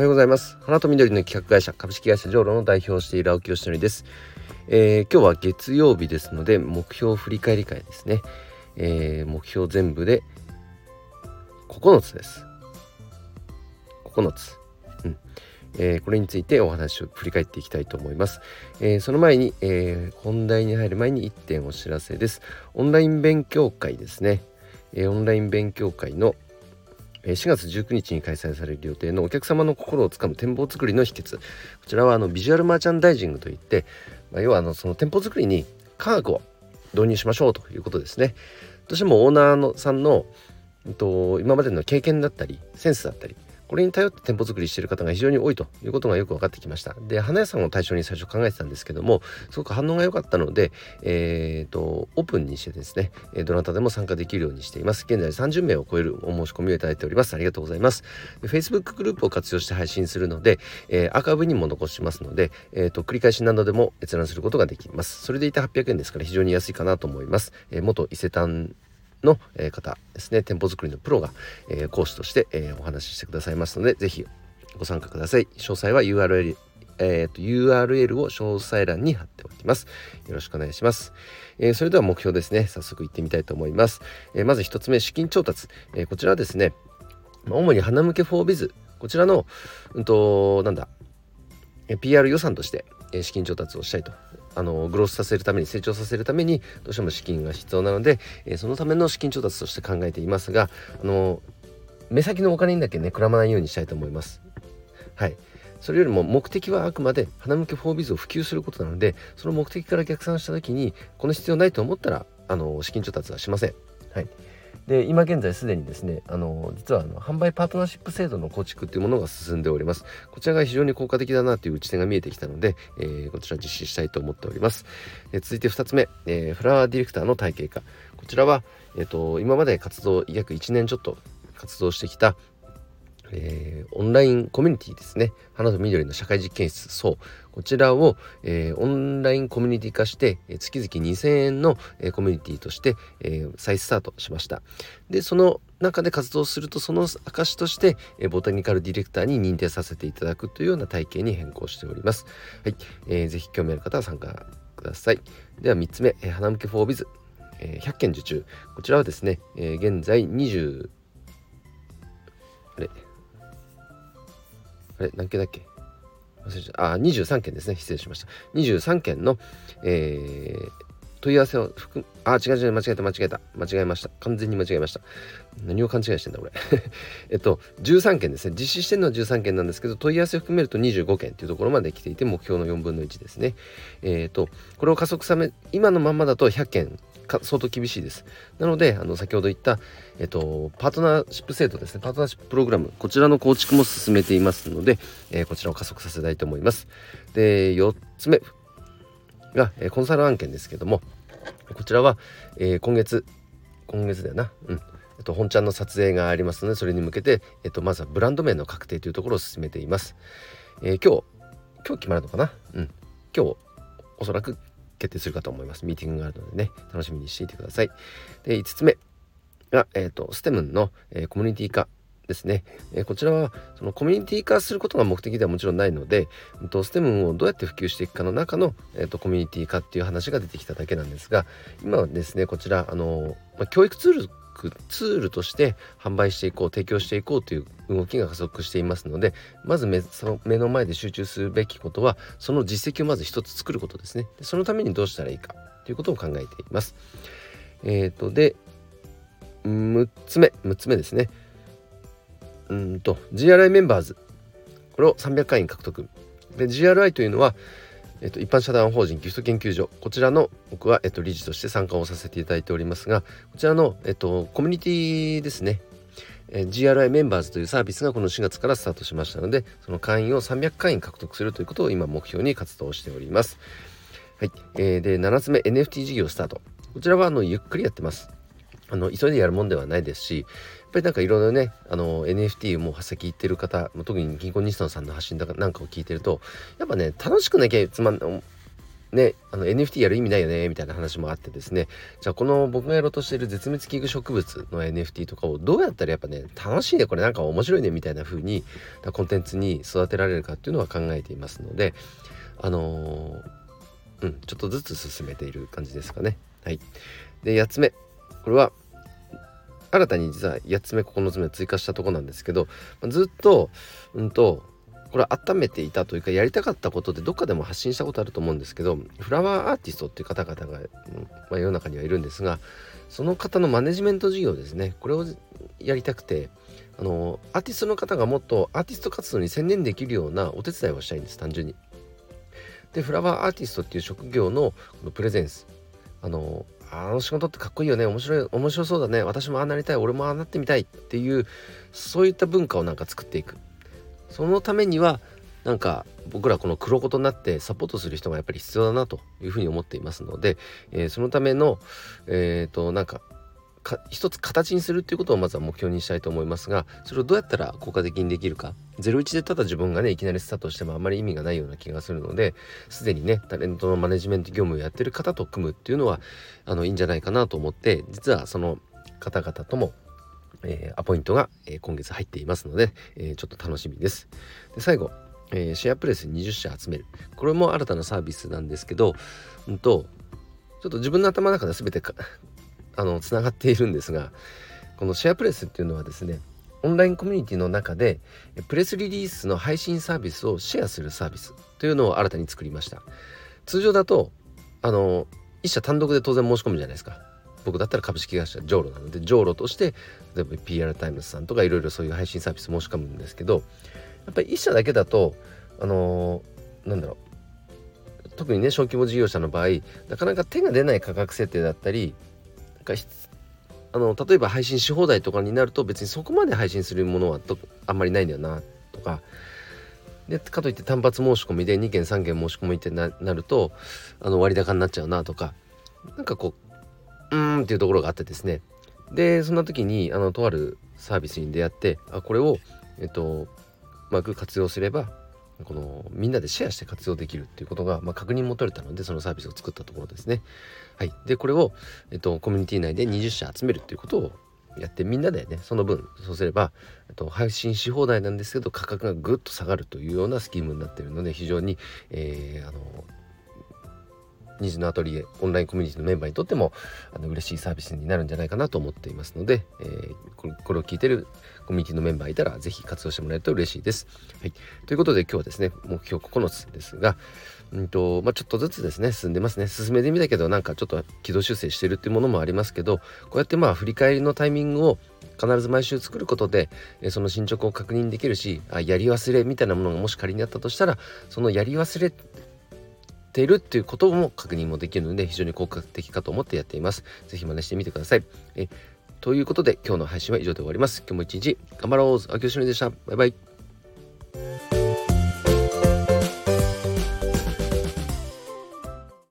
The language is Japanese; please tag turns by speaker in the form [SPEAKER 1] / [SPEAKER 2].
[SPEAKER 1] はようございます花と緑の企画会社株式会社ジョーロの代表をしている青木よしのりです、えー、今日は月曜日ですので目標振り返り会ですね、えー、目標全部で9つです9つうんえー、これについてお話を振り返っていきたいと思います。えー、その前に、えー、本題に入る前に1点お知らせです。オンライン勉強会ですね。えオンライン勉強会の4月19日に開催される予定のお客様の心をつかむ店舗作りの秘訣。こちらはあのビジュアルマーチャンダイジングといって、まあ、要はあのその店舗作りに科学を導入しましょうということですね。どうしてもオーナーのさんの、えっと、今までの経験だったりセンスだったりこれに頼って店舗作りしてる方が非常に多いということがよく分かってきました。で花屋さんを対象に最初考えてたんですけどもすごく反応が良かったのでえーと、オープンにしてですねどなたでも参加できるようにしています。現在30名を超えるお申し込みをいただいております。ありがとうございます。で Facebook グループを活用して配信するので、えー、アーカイブにも残しますので、えーと、繰り返し何度でも閲覧することができます。それでいて800円ですから非常に安いかなと思います、えー、元伊勢丹の方ですね店舗作りのプロが、え講師として、えお話ししてくださいますので是非ご参加ください詳細は URL えーと、URL を詳細欄に貼っておきます。よろしくお願いします。えー、それでは目標ですね。早速行ってみたいと思います。えー、まず1つ目、資金調達。えー、こちらはですね、主に花向け for biz。こちらの、うんと、なんだ、PR 予算として資金調達をしたいとあのグロースさせるために成長させるためにどうしても資金が必要なので、えそのための資金調達として考えていますがあの目先のお金にだけねくらまないようにしたいと思います。はいそれよりも目的はあくまで花向け for Biz を普及することなのでその目的から逆算した時にこの必要ないと思ったらあの資金調達はしません。はいで今現在すでにですねあの実はあの販売パートナーシップ制度の構築っていうものが進んでおります。こちらが非常に効果的だなという打ち手が見えてきたので、えー、こちら実施したいと思っております、え続いて2つ目、えー、フラワーディレクターの体系化。こちらは、えーと今まで活動約1年ちょっと活動してきたえー、オンラインコミュニティですね。花と緑の社会実験室。そう。こちらを、えー、オンラインコミュニティ化して、え、月々2000円の、えー、コミュニティとして、えー、再スタートしました。でその中で活動するとその証として、えー、ボタニカルディレクターに認定させていただくというような体系に変更しております。はい、えー、ぜひ興味ある方は参加ください。では3つ目、えー、花向けフォービズ、え、100件受注。こちらはですね、えー、現在20あれ？あれ何件だっけ？忘れちゃった。あ23件ですね。失礼しました。23件の、えー、問い合わせを含むあ違う違う間違えた間違えた。間違えました。完全に間違えました。何を勘違いしてんだ俺。えっと13件ですね。実施してるのは13件なんですけど問い合わせを含めると25件というところまで来ていて目標の4分の1ですね。えっ、とこれを加速さめ今のままだと100件相当厳しいです。なので、あの先ほど言った、えっと、パートナーシップ制度ですね、パートナーシッププログラム、こちらの構築も進めていますので、えー、こちらを加速させたいと思います。で、4つ目が、えー、コンサル案件ですけども、こちらは、えー、今月、今月だよな、うん。えっと、本ちゃんの撮影がありますので、それに向けて、えっと、まずはブランド名の確定というところを進めています。え今日、今日決まるのかな？うん。今日、おそらく決定するかと思います。ミーティングがあるのでね、楽しみにしていてください。で、5つ目が、えっ、ー、と、ステムの、えー、コミュニティ化ですね、えー、こちらはそのコミュニティ化することが目的ではもちろんないので、うん、とステムをどうやって普及していくかの中の、えーと、コミュニティ化っていう話が出てきただけなんですが今はですねこちらあの、まあ、教育ツールツールとして販売していこう提供していこうという動きが加速していますのでまず目その目の前で集中するべきことはその実績をまず一つ作ることですね。そのためにどうしたらいいかということを考えています。えっ、ー、とで6つ目6つ目ですね。うんと GRI メンバーズ。これを300会員獲得。で GRI というのはえっと、一般社団法人ギフト研究所こちらの僕は、えっと、理事として参加をさせていただいておりますがこちらの、えっと、コミュニティですね、え GRI メンバーズというサービスがこの4月からスタートしましたのでその会員を300会員獲得するということを今目標に活動しております。はい、えー、で7つ目 NFT 事業スタートこちらはあのゆっくりやってます。あの急いでやるもんではないですしやっぱりなんかいろいろねあの NFT も発先行ってる方特に銀行日産さんの発信なんかを聞いてるとやっぱね楽しくなきゃつまんね、あの NFT やる意味ないよねみたいな話もあってですね。じゃあこの僕がやろうとしている絶滅危惧植物の NFT とかをどうやったらやっぱね楽しいねこれなんか面白いねみたいな風にコンテンツに育てられるかっていうのは考えていますのであのー、うんちょっとずつ進めている感じですかね。はい。で8つ目。これは新たに実は8つ目9つ目追加したとこなんですけどずっとうんとこれ温めていたというかやりたかったことでどっかでも発信したことあると思うんですけどフラワーアーティストっていう方々が、まあ、世の中にはいるんですがその方のマネジメント事業ですねこれをやりたくてあのアーティストの方がもっとアーティスト活動に専念できるようなお手伝いをしたいんです単純に。でフラワーアーティストっていう職業のこのプレゼンスあのあの仕事ってかっこいいよね。面白い面白そうだね。私もああなりたい。俺もああなってみたいっていうそういった文化をなんか作っていく。そのためにはなんか僕らこの黒子となってサポートする人がやっぱり必要だなというふうに思っていますので、えー、そのためのえっ、ー、となんか一つ形にするっていうことをまずは目標にしたいと思いますがそれをどうやったら効果的にできるか01でただ自分がねいきなりスタートしてもあんまり意味がないような気がするのですでにねタレントのマネジメント業務をやってる方と組むっていうのはあのいいんじゃないかなと思って実はその方々ともえー、アポイントが、えー、今月入っていますので、えー、ちょっと楽しみです。で最後、えシェアプレス20社集める。これも新たなサービスなんですけど、うんと、ちょっと自分の頭の中で全てあのつながっているんですが、このシェアプレスっていうのはですね、オンラインコミュニティの中でプレスリリースの配信サービスをシェアするサービスというのを新たに作りました。通常だと、あの、一社単独で当然申し込むじゃないですか。僕だったら株式会社ジョーロなのでジョーロとして例えば PR タイムズさんとかいろいろそういう配信サービス申し込むんですけどやっぱり1社だけだとあの、なんだろう特にね小規模事業者の場合なかなか手が出ない価格設定だったりかあの例えば配信し放題とかになると別にそこまで配信するものはあんまりないんだよなとか。でかといって単発申し込みで2件3件申し込みってなるとあの割高になっちゃうなとか。なんかこううーんっていうところがあってですね。でそんな時にあのとあるサービスに出会ってあこれをえっとうまく活用すればこのみんなでシェアして活用できるっていうことが、まあ、確認も取れたのでそのサービスを作ったところですね。はい、でこれを、えっと、コミュニティ内で20社集めるっていうことをやってみんなでねその分そうすれば、えっと、配信し放題なんですけど価格がぐっと下がるというようなスキームになってるので非常に、えー、あの虹のアトリエオンラインコミュニティのメンバーにとってもあの嬉しいサービスになるんじゃないかなと思っていますので、えー、これを聞いてるコミュニティのメンバーいたら是非活用してもらえると嬉しいです。はい、ということで今日はですね目標9つですがうんとまあ、ちょっとずつですね進んでますね進めてみたけどなんかちょっと軌道修正してるっていうものもありますけどこうやってまあ振り返りのタイミングを必ず毎週作ることでその進捗を確認できるしあやり忘れみたいなものがもし仮にあったとしたらそのやり忘れっているっていうことも確認もできるので非常に効果的かと思ってやっています。ぜひ真似してみてください。えということで今日の配信は以上で終わります。今日も一日頑張ろう秋吉よでした。バイバイ。